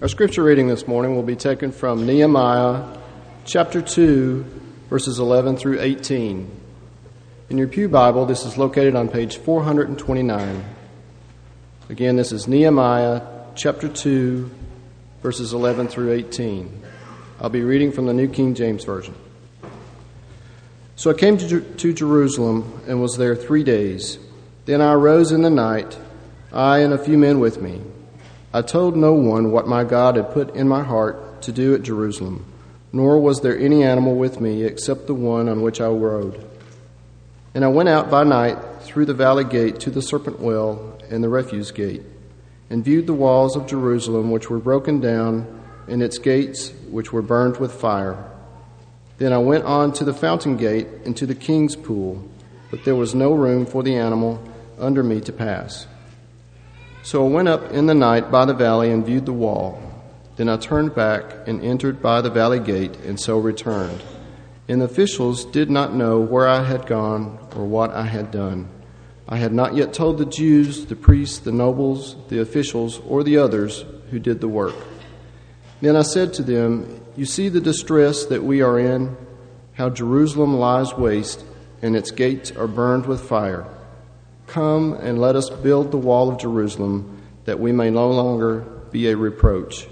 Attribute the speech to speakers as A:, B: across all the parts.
A: Our scripture reading this morning will be taken from Nehemiah chapter 2, verses 11 through 18. In your Pew Bible, this is located on page 429. Again, this is Nehemiah chapter 2, verses 11 through 18. I'll be reading from the New King James Version. So I came to, to Jerusalem and was there three days. Then I arose in the night, I and a few men with me. I told no one what my God had put in my heart to do at Jerusalem, nor was there any animal with me except the one on which I rode. And I went out by night through the valley gate to the serpent well and the refuse gate, and viewed the walls of Jerusalem which were broken down, and its gates which were burned with fire. Then I went on to the fountain gate and to the king's pool, but there was no room for the animal under me to pass. So I went up in the night by the valley and viewed the wall. Then I turned back and entered by the valley gate, and so returned. And the officials did not know where I had gone or what I had done. I had not yet told the Jews, the priests, the nobles, the officials, or the others who did the work. Then I said to them, You see the distress that we are in, how Jerusalem lies waste, and its gates are burned with fire. Come and let us build the wall of Jerusalem, that we may no longer be a reproach.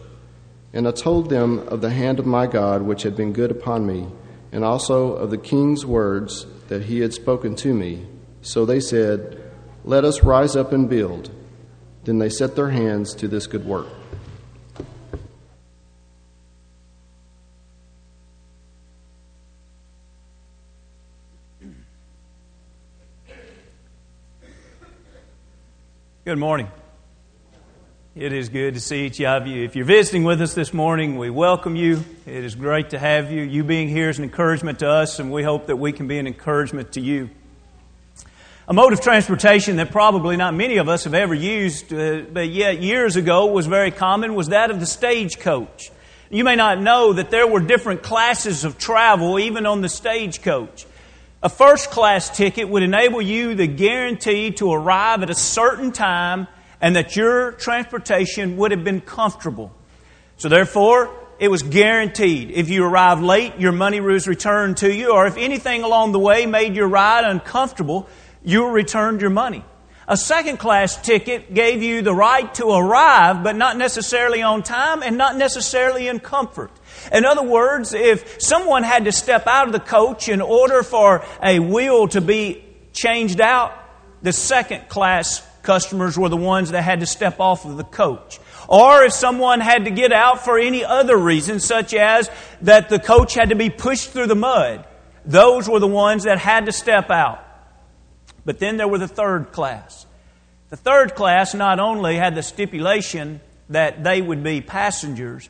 A: And I told them of the hand of my God, which had been good upon me, and also of the king's words that he had spoken to me. So they said, Let us rise up and build. Then they set their hands to this good work.
B: Good morning. It is good to see each of you. If you're visiting with us this morning, we welcome you. It is great to have you. You being here is an encouragement to us, and we hope that we can be an encouragement to you. A mode of transportation that probably not many of us have ever used, uh, but yet years ago was very common, was that of the stagecoach. You may not know that there were different classes of travel even on the stagecoach. A first class ticket would enable you the guarantee to arrive at a certain time and that your transportation would have been comfortable. So therefore, it was guaranteed. If you arrived late, your money was returned to you, or if anything along the way made your ride uncomfortable, you returned your money. A second class ticket gave you the right to arrive, but not necessarily on time and not necessarily in comfort. In other words, if someone had to step out of the coach in order for a wheel to be changed out, the second class customers were the ones that had to step off of the coach. Or if someone had to get out for any other reason, such as that the coach had to be pushed through the mud, those were the ones that had to step out. But then there were the third class. The third class not only had the stipulation that they would be passengers,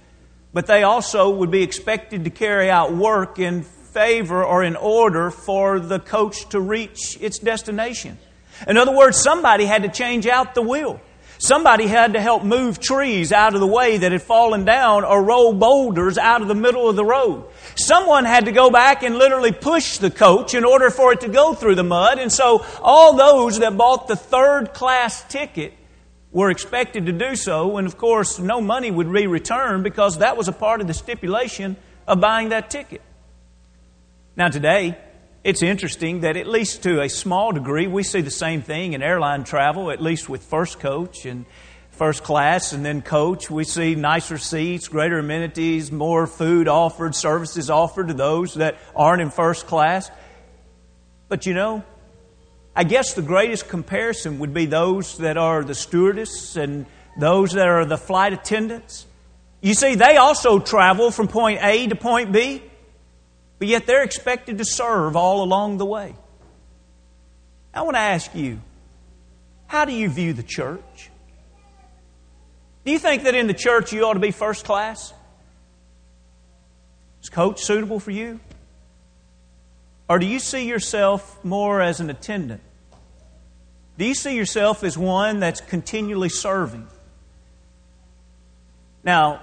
B: but they also would be expected to carry out work in favor or in order for the coach to reach its destination. In other words, somebody had to change out the wheel. Somebody had to help move trees out of the way that had fallen down or roll boulders out of the middle of the road. Someone had to go back and literally push the coach in order for it to go through the mud. And so all those that bought the third class ticket were expected to do so, and of course, no money would be returned because that was a part of the stipulation of buying that ticket. Now, today, it's interesting that, at least to a small degree, we see the same thing in airline travel, at least with first coach and first class and then coach. We see nicer seats, greater amenities, more food offered, services offered to those that aren't in first class. But you know, I guess the greatest comparison would be those that are the stewardess and those that are the flight attendants. You see, they also travel from point A to point B, but yet they're expected to serve all along the way. I want to ask you, how do you view the church? Do you think that in the church you ought to be first class? Is coach suitable for you? Or do you see yourself more as an attendant? Do you see yourself as one that's continually serving? Now,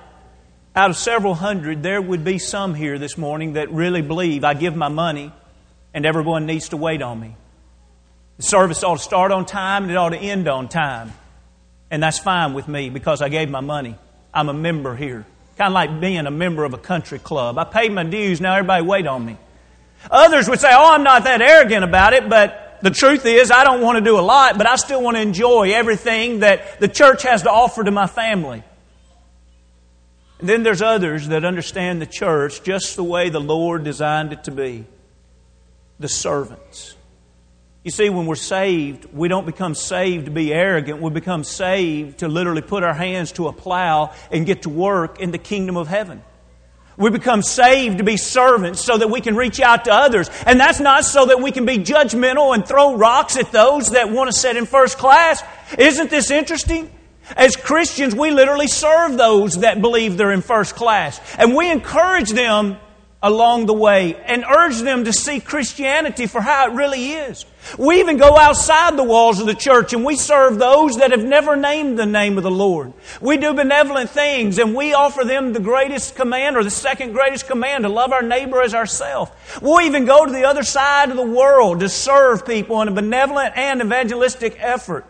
B: out of several hundred, there would be some here this morning that really believe I give my money and everyone needs to wait on me. The service ought to start on time and it ought to end on time. And that's fine with me because I gave my money. I'm a member here. Kind of like being a member of a country club. I paid my dues, now everybody wait on me. Others would say, oh, I'm not that arrogant about it, but the truth is I don't want to do a lot, but I still want to enjoy everything that the church has to offer to my family. And then there's others that understand the church just the way the Lord designed it to be the servants. You see, when we're saved, we don't become saved to be arrogant. We become saved to literally put our hands to a plow and get to work in the kingdom of heaven. We become saved to be servants so that we can reach out to others. And that's not so that we can be judgmental and throw rocks at those that want to sit in first class. Isn't this interesting? As Christians, we literally serve those that believe they're in first class. And we encourage them along the way and urge them to see Christianity for how it really is. We even go outside the walls of the church and we serve those that have never named the name of the Lord. We do benevolent things and we offer them the greatest command or the second greatest command to love our neighbor as ourselves. We'll even go to the other side of the world to serve people in a benevolent and evangelistic effort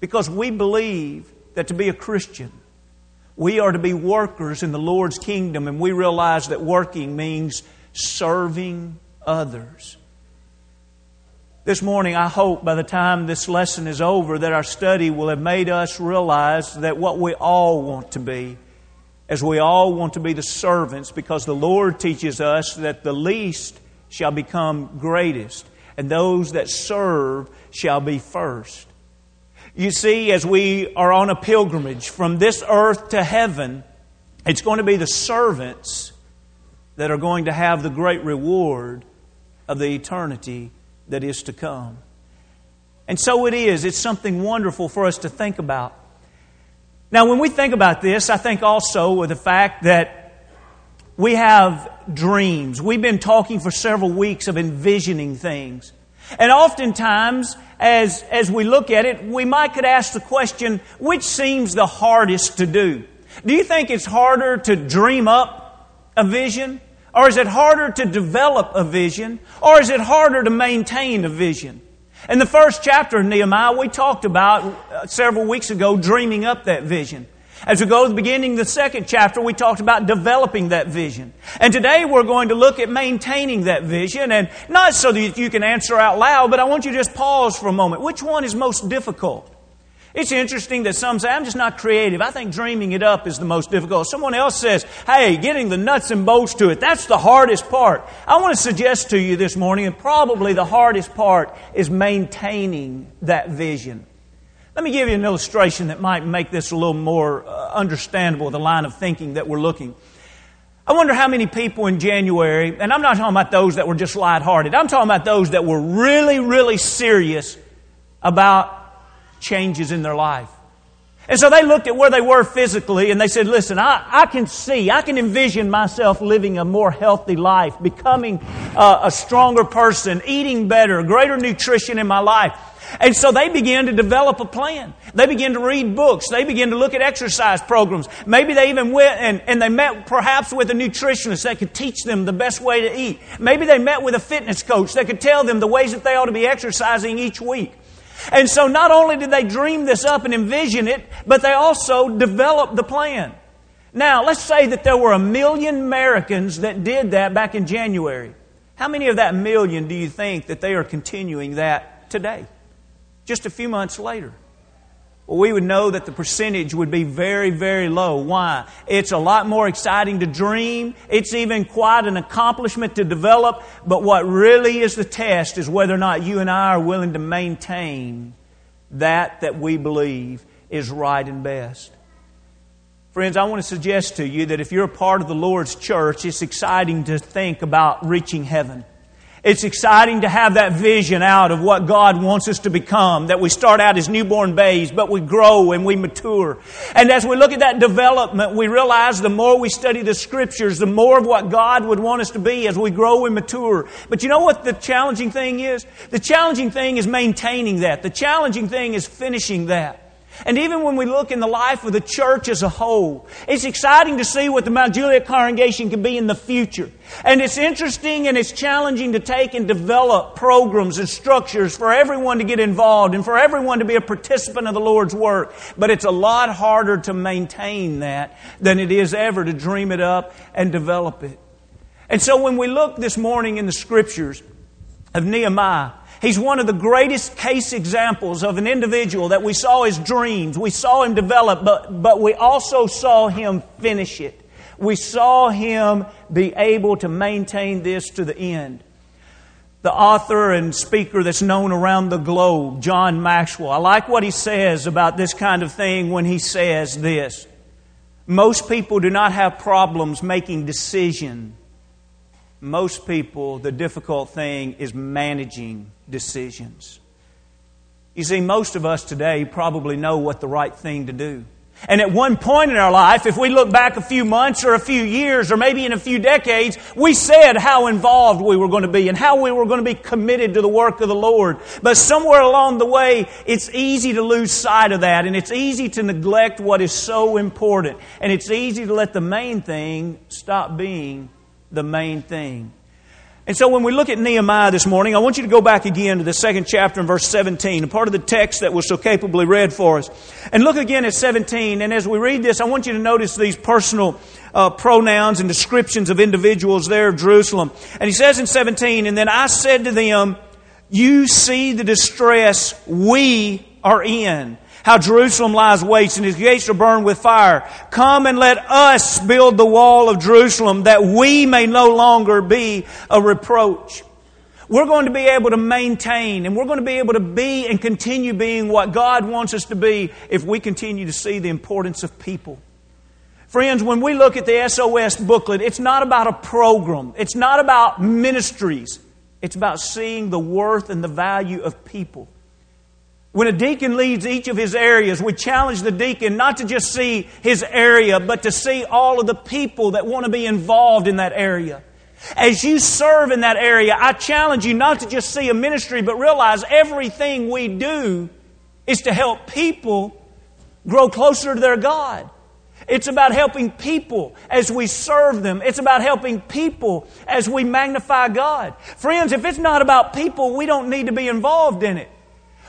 B: because we believe that to be a Christian we are to be workers in the Lord's kingdom, and we realize that working means serving others. This morning, I hope by the time this lesson is over that our study will have made us realize that what we all want to be, as we all want to be the servants, because the Lord teaches us that the least shall become greatest, and those that serve shall be first. You see, as we are on a pilgrimage from this earth to heaven, it's going to be the servants that are going to have the great reward of the eternity that is to come. And so it is. It's something wonderful for us to think about. Now, when we think about this, I think also of the fact that we have dreams. We've been talking for several weeks of envisioning things. And oftentimes, as, as we look at it, we might could ask the question, which seems the hardest to do? Do you think it's harder to dream up a vision? Or is it harder to develop a vision? Or is it harder to maintain a vision? In the first chapter of Nehemiah, we talked about uh, several weeks ago dreaming up that vision. As we go to the beginning of the second chapter, we talked about developing that vision. And today we're going to look at maintaining that vision, and not so that you can answer out loud, but I want you to just pause for a moment. Which one is most difficult? It's interesting that some say, I'm just not creative. I think dreaming it up is the most difficult. Someone else says, hey, getting the nuts and bolts to it, that's the hardest part. I want to suggest to you this morning, and probably the hardest part is maintaining that vision. Let me give you an illustration that might make this a little more uh, understandable, the line of thinking that we're looking. I wonder how many people in January, and I'm not talking about those that were just lighthearted, I'm talking about those that were really, really serious about changes in their life. And so they looked at where they were physically and they said, listen, I, I can see, I can envision myself living a more healthy life, becoming uh, a stronger person, eating better, greater nutrition in my life. And so they began to develop a plan. They began to read books. They began to look at exercise programs. Maybe they even went and, and they met perhaps with a nutritionist that could teach them the best way to eat. Maybe they met with a fitness coach that could tell them the ways that they ought to be exercising each week. And so not only did they dream this up and envision it, but they also developed the plan. Now, let's say that there were a million Americans that did that back in January. How many of that million do you think that they are continuing that today? Just a few months later? Well, we would know that the percentage would be very, very low. Why? It's a lot more exciting to dream. It's even quite an accomplishment to develop. But what really is the test is whether or not you and I are willing to maintain that that we believe is right and best. Friends, I want to suggest to you that if you're a part of the Lord's church, it's exciting to think about reaching heaven. It's exciting to have that vision out of what God wants us to become, that we start out as newborn babes, but we grow and we mature. And as we look at that development, we realize the more we study the scriptures, the more of what God would want us to be as we grow and mature. But you know what the challenging thing is? The challenging thing is maintaining that. The challenging thing is finishing that. And even when we look in the life of the church as a whole, it's exciting to see what the Mount Juliet congregation can be in the future. And it's interesting and it's challenging to take and develop programs and structures for everyone to get involved and for everyone to be a participant of the Lord's work. But it's a lot harder to maintain that than it is ever to dream it up and develop it. And so when we look this morning in the scriptures of Nehemiah, He's one of the greatest case examples of an individual that we saw his dreams. We saw him develop, but, but we also saw him finish it. We saw him be able to maintain this to the end. The author and speaker that's known around the globe, John Maxwell, I like what he says about this kind of thing when he says this. Most people do not have problems making decisions most people, the difficult thing is managing decisions. You see, most of us today probably know what the right thing to do. And at one point in our life, if we look back a few months or a few years or maybe in a few decades, we said how involved we were going to be and how we were going to be committed to the work of the Lord. But somewhere along the way, it's easy to lose sight of that and it's easy to neglect what is so important. And it's easy to let the main thing stop being the main thing. And so when we look at Nehemiah this morning, I want you to go back again to the second chapter and verse 17, a part of the text that was so capably read for us. And look again at 17. And as we read this, I want you to notice these personal uh, pronouns and descriptions of individuals there of Jerusalem. And he says in 17, And then I said to them, You see the distress we are in how Jerusalem lies waste and his gates are burned with fire. Come and let us build the wall of Jerusalem that we may no longer be a reproach. We're going to be able to maintain and we're going to be able to be and continue being what God wants us to be if we continue to see the importance of people. Friends, when we look at the SOS booklet, it's not about a program. It's not about ministries. It's about seeing the worth and the value of people. When a deacon leads each of his areas, we challenge the deacon not to just see his area, but to see all of the people that want to be involved in that area. As you serve in that area, I challenge you not to just see a ministry, but realize everything we do is to help people grow closer to their God. It's about helping people as we serve them. It's about helping people as we magnify God. Friends, if it's not about people, we don't need to be involved in it.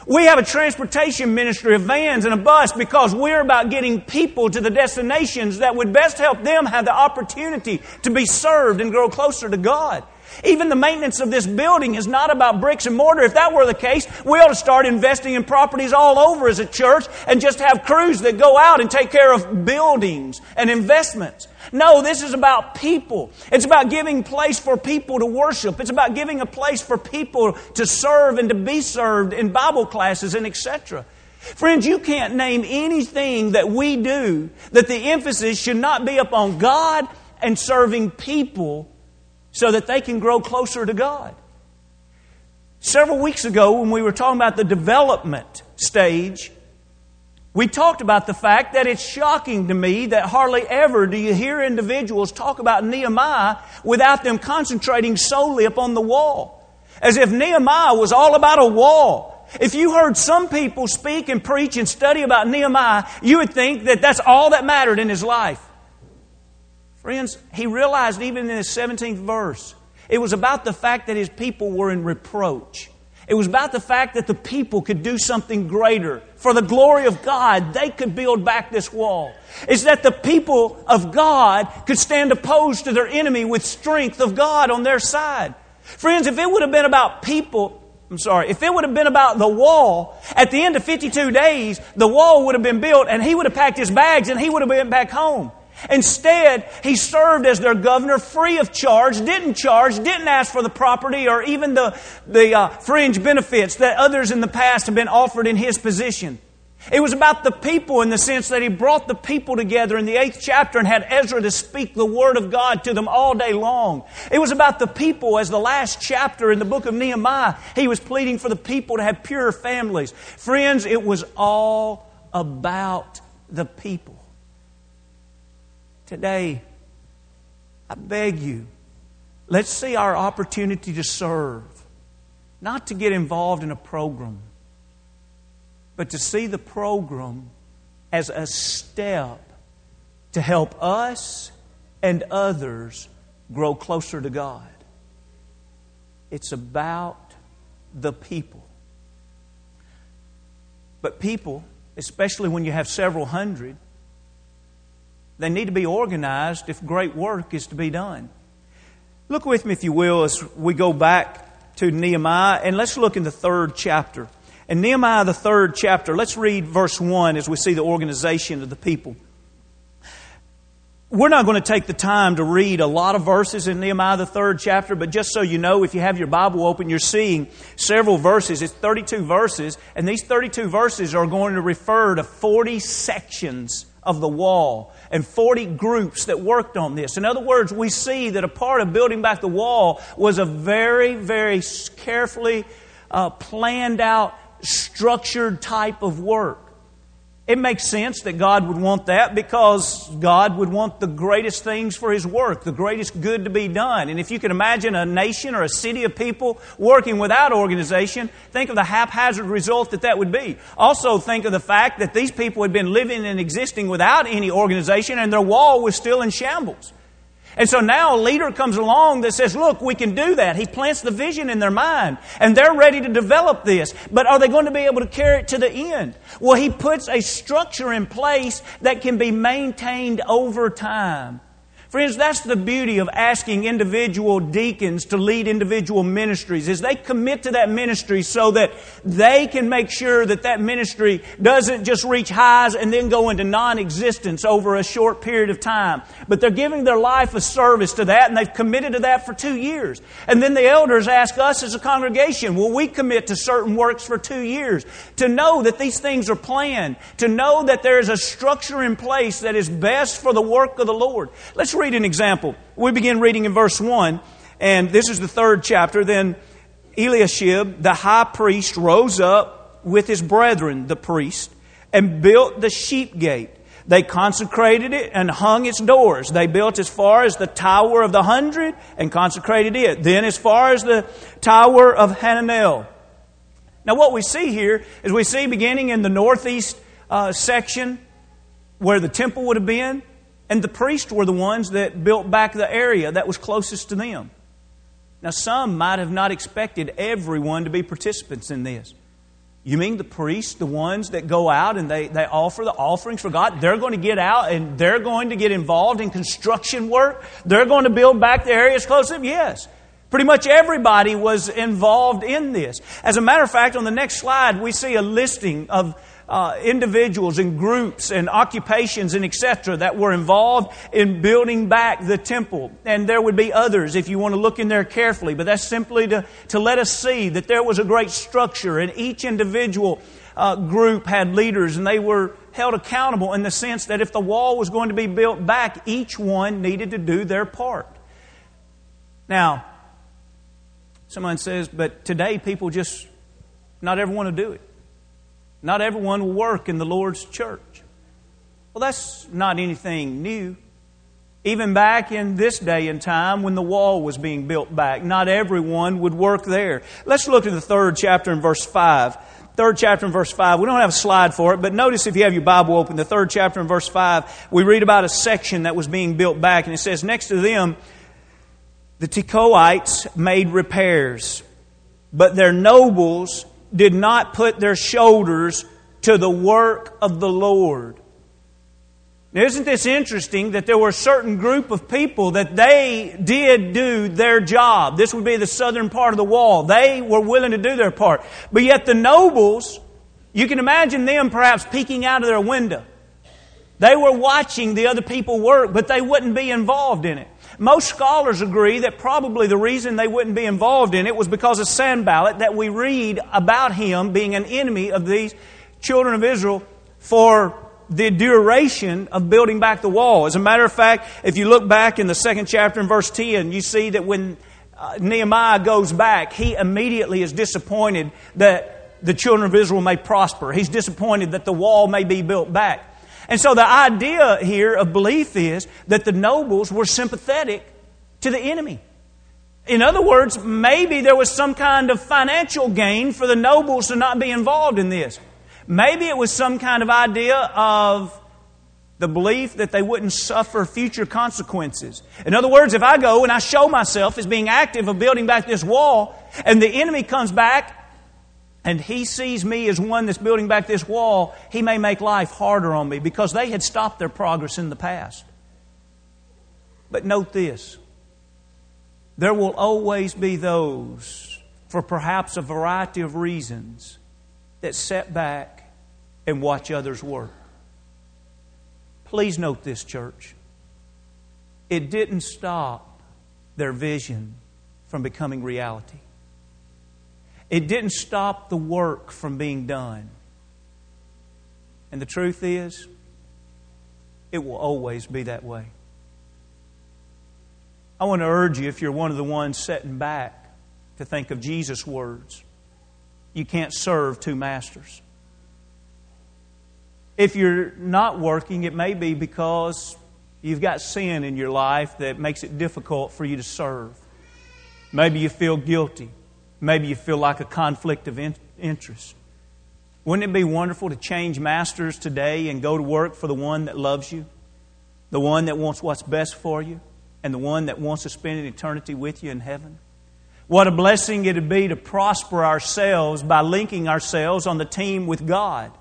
B: We have a transportation ministry of vans and a bus because we're about getting people to the destinations that would best help them have the opportunity to be served and grow closer to God. Even the maintenance of this building is not about bricks and mortar. If that were the case, we ought to start investing in properties all over as a church and just have crews that go out and take care of buildings and investments. No, this is about people. It's about giving place for people to worship. It's about giving a place for people to serve and to be served in Bible classes and etc. Friends, you can't name anything that we do that the emphasis should not be upon God and serving people so that they can grow closer to God. Several weeks ago, when we were talking about the development stage, we talked about the fact that it's shocking to me that hardly ever do you hear individuals talk about Nehemiah without them concentrating solely upon the wall. As if Nehemiah was all about a wall. If you heard some people speak and preach and study about Nehemiah, you would think that that's all that mattered in his life. Friends, he realized even in his 17th verse, it was about the fact that his people were in reproach. It was about the fact that the people could do something greater. For the glory of God, they could build back this wall. It's that the people of God could stand opposed to their enemy with strength of God on their side. Friends, if it would have been about people, I'm sorry, if it would have been about the wall, at the end of 52 days, the wall would have been built and he would have packed his bags and he would have been back home. Instead, he served as their governor free of charge, didn't charge, didn't ask for the property or even the, the uh, fringe benefits that others in the past have been offered in his position. It was about the people in the sense that he brought the people together in the eighth chapter and had Ezra to speak the word of God to them all day long. It was about the people as the last chapter in the book of Nehemiah, he was pleading for the people to have pure families. Friends, it was all about the people. Today, I beg you, let's see our opportunity to serve, not to get involved in a program, but to see the program as a step to help us and others grow closer to God. It's about the people. But people, especially when you have several hundred, they need to be organized if great work is to be done. Look with me, if you will, as we go back to Nehemiah, and let's look in the third chapter. In Nehemiah, the third chapter, let's read verse 1 as we see the organization of the people. We're not going to take the time to read a lot of verses in Nehemiah, the third chapter, but just so you know, if you have your Bible open, you're seeing several verses. It's 32 verses, and these 32 verses are going to refer to 40 sections of the wall and 40 groups that worked on this. In other words, we see that a part of building back the wall was a very, very carefully uh, planned out, structured type of work. It makes sense that God would want that because God would want the greatest things for His work, the greatest good to be done. And if you can imagine a nation or a city of people working without organization, think of the haphazard result that that would be. Also, think of the fact that these people had been living and existing without any organization and their wall was still in shambles. And so now a leader comes along that says, look, we can do that. He plants the vision in their mind and they're ready to develop this. But are they going to be able to carry it to the end? Well, he puts a structure in place that can be maintained over time. Friends, that's the beauty of asking individual deacons to lead individual ministries is they commit to that ministry so that they can make sure that that ministry doesn't just reach highs and then go into non-existence over a short period of time. But they're giving their life a service to that and they've committed to that for two years. And then the elders ask us as a congregation, will we commit to certain works for two years? To know that these things are planned, to know that there is a structure in place that is best for the work of the Lord. Let's read an example. We begin reading in verse 1, and this is the third chapter. Then Eliashib, the high priest, rose up with his brethren, the priest, and built the sheep gate. They consecrated it and hung its doors. They built as far as the Tower of the Hundred and consecrated it. Then as far as the Tower of Hananel. Now what we see here is we see beginning in the northeast uh, section where the temple would have been, and the priests were the ones that built back the area that was closest to them. Now, some might have not expected everyone to be participants in this. You mean the priests, the ones that go out and they, they offer the offerings for God, they're going to get out and they're going to get involved in construction work? They're going to build back the areas close to them? Yes. Pretty much everybody was involved in this. As a matter of fact, on the next slide, we see a listing of uh, individuals and groups and occupations and etc. that were involved in building back the temple. And there would be others if you want to look in there carefully, but that's simply to, to let us see that there was a great structure and each individual uh, group had leaders and they were held accountable in the sense that if the wall was going to be built back, each one needed to do their part. Now, someone says, but today people just, not everyone will do it. Not everyone will work in the Lord's church. Well, that's not anything new. Even back in this day and time when the wall was being built back, not everyone would work there. Let's look at the third chapter in verse 5. Third chapter in verse 5. We don't have a slide for it, but notice if you have your Bible open, the third chapter in verse 5, we read about a section that was being built back, and it says, Next to them, the Tekoites made repairs, but their nobles did not put their shoulders to the work of the Lord. Now, isn't this interesting that there were a certain group of people that they did do their job? This would be the southern part of the wall. They were willing to do their part. But yet the nobles, you can imagine them perhaps peeking out of their window. They were watching the other people work, but they wouldn't be involved in it. Most scholars agree that probably the reason they wouldn't be involved in it was because of Sanballat, that we read about him being an enemy of these children of Israel for the duration of building back the wall. As a matter of fact, if you look back in the second chapter in verse 10, you see that when uh, Nehemiah goes back, he immediately is disappointed that the children of Israel may prosper. He's disappointed that the wall may be built back. And so the idea here of belief is that the nobles were sympathetic to the enemy. In other words, maybe there was some kind of financial gain for the nobles to not be involved in this. Maybe it was some kind of idea of the belief that they wouldn't suffer future consequences. In other words, if I go and I show myself as being active of building back this wall, and the enemy comes back and he sees me as one that's building back this wall, he may make life harder on me because they had stopped their progress in the past. But note this there will always be those, for perhaps a variety of reasons, that set back and watch others work. Please note this, church. It didn't stop their vision from becoming reality. It didn't stop the work from being done. And the truth is, it will always be that way. I want to urge you, if you're one of the ones setting back, to think of Jesus' words. You can't serve two masters. If you're not working, it may be because you've got sin in your life that makes it difficult for you to serve. Maybe you feel guilty. Maybe you feel like a conflict of interest. Wouldn't it be wonderful to change masters today and go to work for the one that loves you, the one that wants what's best for you, and the one that wants to spend an eternity with you in heaven? What a blessing it would be to prosper ourselves by linking ourselves on the team with God,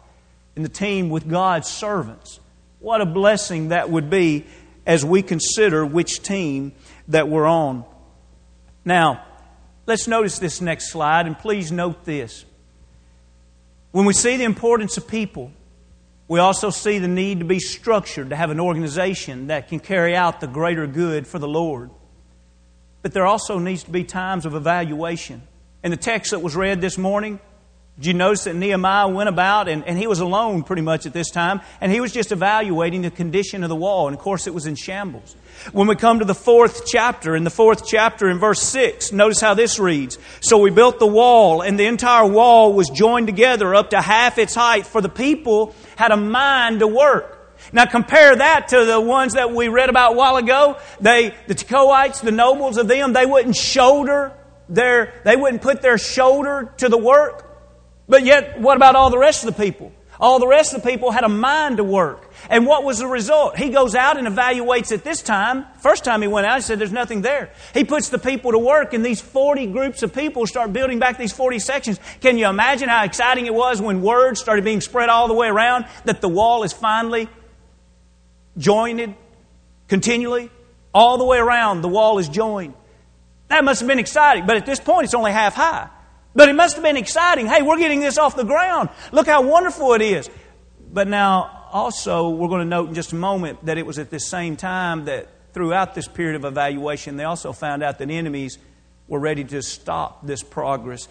B: in the team with God's servants. What a blessing that would be as we consider which team that we're on. Now, let's notice this next slide, and please note this. When we see the importance of people, we also see the need to be structured, to have an organization that can carry out the greater good for the Lord. But there also needs to be times of evaluation. In the text that was read this morning, did you notice that Nehemiah went about and, and he was alone pretty much at this time, and he was just evaluating the condition of the wall. And of course, it was in shambles. When we come to the fourth chapter, in the fourth chapter, in verse 6, notice how this reads So we built the wall, and the entire wall was joined together up to half its height, for the people had a mind to work. Now compare that to the ones that we read about a while ago. They, the Tekoites, the nobles of them, they wouldn't shoulder their, they wouldn't put their shoulder to the work. But yet, what about all the rest of the people? All the rest of the people had a mind to work. And what was the result? He goes out and evaluates at this time. First time he went out, he said, There's nothing there. He puts the people to work, and these 40 groups of people start building back these 40 sections. Can you imagine how exciting it was when word started being spread all the way around that the wall is finally jointed continually? All the way around, the wall is joined. That must have been exciting, but at this point, it's only half high. But it must have been exciting. Hey, we're getting this off the ground. Look how wonderful it is. But now, also, we're going to note in just a moment that it was at this same time that throughout this period of evaluation, they also found out that enemies were ready to stop this progress.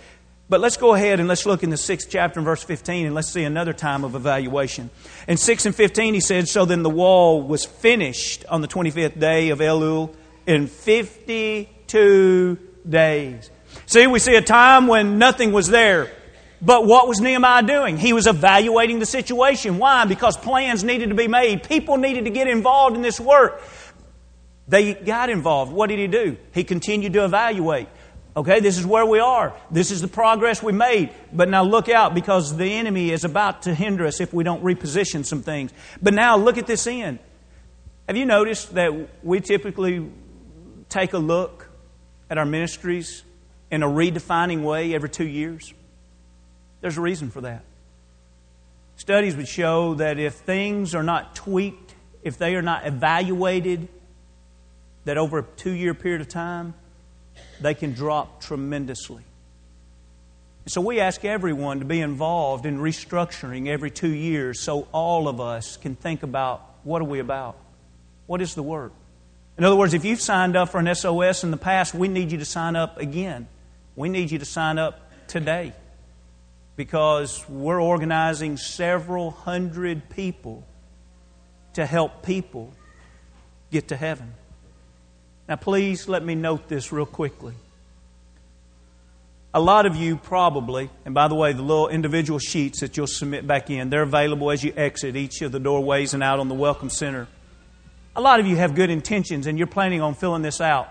B: But let's go ahead and let's look in the sixth chapter and verse 15 and let's see another time of evaluation. In 6 and 15, he said, So then the wall was finished on the 25th day of Elul in 52 days. See, we see a time when nothing was there. But what was Nehemiah doing? He was evaluating the situation. Why? Because plans needed to be made. People needed to get involved in this work. They got involved. What did he do? He continued to evaluate. Okay, this is where we are. This is the progress we made. But now look out because the enemy is about to hinder us if we don't reposition some things. But now look at this end. Have you noticed that we typically take a look at our ministries in a redefining way every two years? There's a reason for that. Studies would show that if things are not tweaked, if they are not evaluated, that over a two year period of time, they can drop tremendously. So we ask everyone to be involved in restructuring every two years so all of us can think about what are we about? What is the work? In other words, if you've signed up for an SOS in the past, we need you to sign up again. We need you to sign up today because we're organizing several hundred people to help people get to heaven. Now, please let me note this real quickly. A lot of you probably, and by the way, the little individual sheets that you'll submit back in, they're available as you exit each of the doorways and out on the Welcome Center. A lot of you have good intentions and you're planning on filling this out.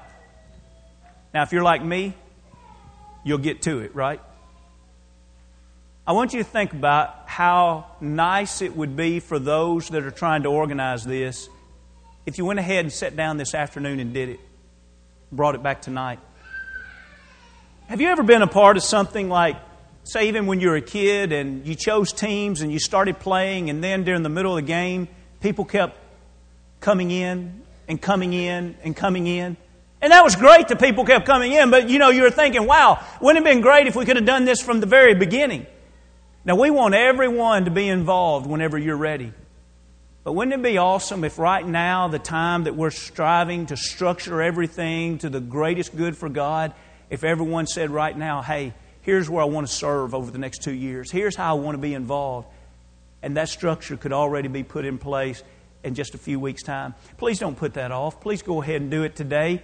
B: Now, if you're like me, you'll get to it, right? I want you to think about how nice it would be for those that are trying to organize this if you went ahead and sat down this afternoon and did it, brought it back tonight. Have you ever been a part of something like, say, even when you were a kid and you chose teams and you started playing, and then during the middle of the game, people kept coming in and coming in and coming in? And that was great that people kept coming in, but you know, you were thinking, wow, wouldn't it have been great if we could have done this from the very beginning? Now, we want everyone to be involved whenever you're ready. But wouldn't it be awesome if right now, the time that we're striving to structure everything to the greatest good for God, if everyone said right now, hey, here's where I want to serve over the next two years, here's how I want to be involved, and that structure could already be put in place in just a few weeks' time. Please don't put that off. Please go ahead and do it today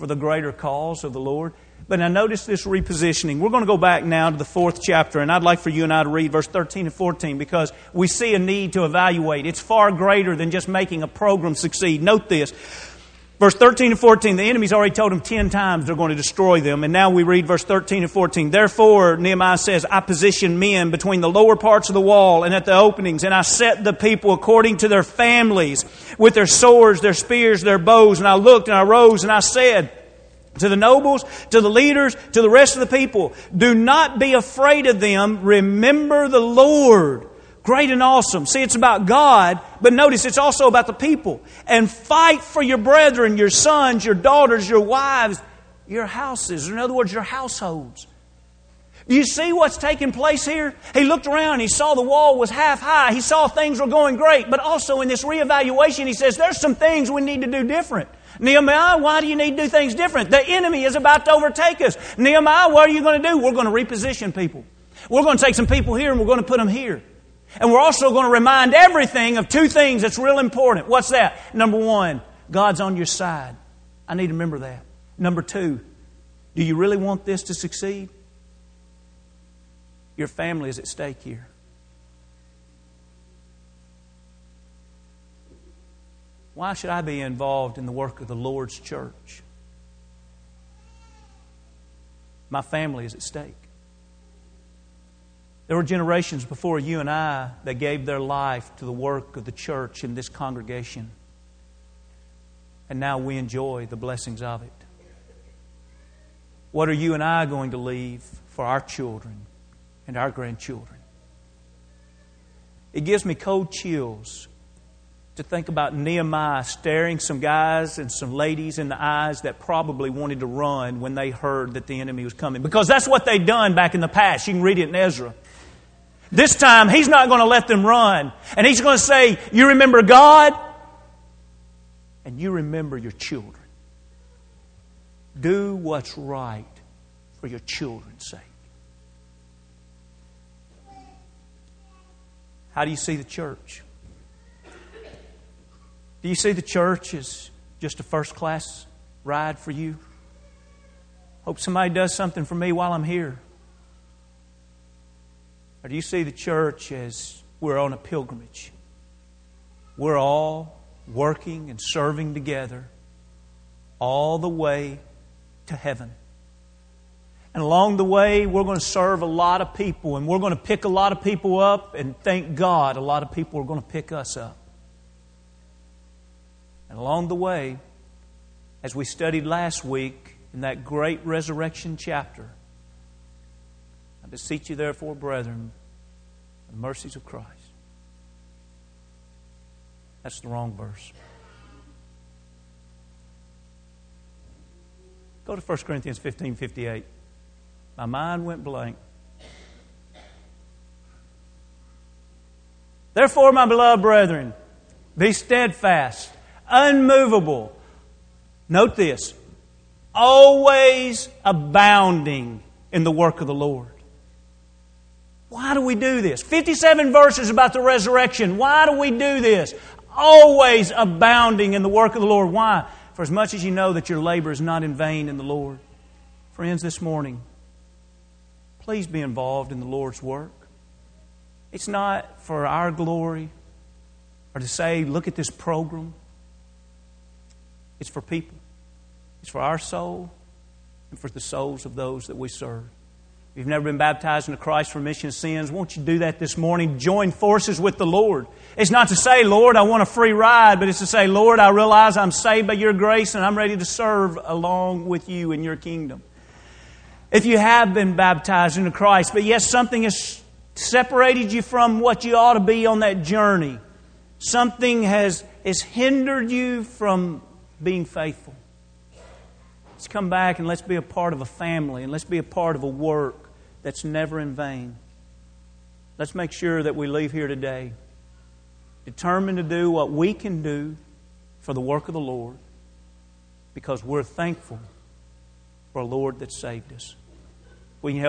B: for the greater cause of the Lord. But now notice this repositioning. We're going to go back now to the fourth chapter, and I'd like for you and I to read verse 13 and 14 because we see a need to evaluate. It's far greater than just making a program succeed. Note this. Verse 13 and 14, the enemy's already told them 10 times they're going to destroy them. And now we read verse 13 and 14. Therefore, Nehemiah says, I position men between the lower parts of the wall and at the openings, and I set the people according to their families with their swords, their spears, their bows. And I looked and I rose and I said, to the nobles, to the leaders, to the rest of the people. Do not be afraid of them. Remember the Lord. Great and awesome. See, it's about God, but notice it's also about the people. And fight for your brethren, your sons, your daughters, your wives, your houses. In other words, your households. Do you see what's taking place here? He looked around, he saw the wall was half high, he saw things were going great, but also in this reevaluation, he says, There's some things we need to do different. Nehemiah, why do you need to do things different? The enemy is about to overtake us. Nehemiah, what are you going to do? We're going to reposition people. We're going to take some people here and we're going to put them here. And we're also going to remind everything of two things that's real important. What's that? Number one, God's on your side. I need to remember that. Number two, do you really want this to succeed? Your family is at stake here. Why should I be involved in the work of the Lord's church? My family is at stake. There were generations before you and I that gave their life to the work of the church in this congregation. And now we enjoy the blessings of it. What are you and I going to leave for our children and our grandchildren? It gives me cold chills to think about Nehemiah staring some guys and some ladies in the eyes that probably wanted to run when they heard that the enemy was coming. Because that's what they'd done back in the past. You can read it in Ezra. This time, he's not going to let them run. And he's going to say, You remember God, and you remember your children. Do what's right for your children's sake. How do you see the church? Do you see the church as just a first class ride for you? Hope somebody does something for me while I'm here. Or do you see the church as we're on a pilgrimage? We're all working and serving together all the way to heaven. And along the way, we're going to serve a lot of people, and we're going to pick a lot of people up, and thank God, a lot of people are going to pick us up. And along the way, as we studied last week in that great resurrection chapter, beseech you, therefore, brethren, the mercies of Christ. That's the wrong verse. Go to 1 Corinthians 15 58. My mind went blank. Therefore, my beloved brethren, be steadfast unmovable. Note this always abounding in the work of the Lord. Why do we do this? 57 verses about the resurrection. Why do we do this? Always abounding in the work of the Lord. Why? For as much as you know that your labor is not in vain in the Lord. Friends, this morning, please be involved in the Lord's work. It's not for our glory or to say, look at this program. It's for people, it's for our soul and for the souls of those that we serve. You've never been baptized into Christ for remission of sins, won't you do that this morning? Join forces with the Lord. It's not to say, Lord, I want a free ride, but it's to say, Lord, I realize I'm saved by your grace and I'm ready to serve along with you in your kingdom. If you have been baptized into Christ, but yes, something has separated you from what you ought to be on that journey, something has, has hindered you from being faithful. Let's come back and let's be a part of a family and let's be a part of a work that's never in vain. Let's make sure that we leave here today determined to do what we can do for the work of the Lord because we're thankful for a Lord that saved us. We can help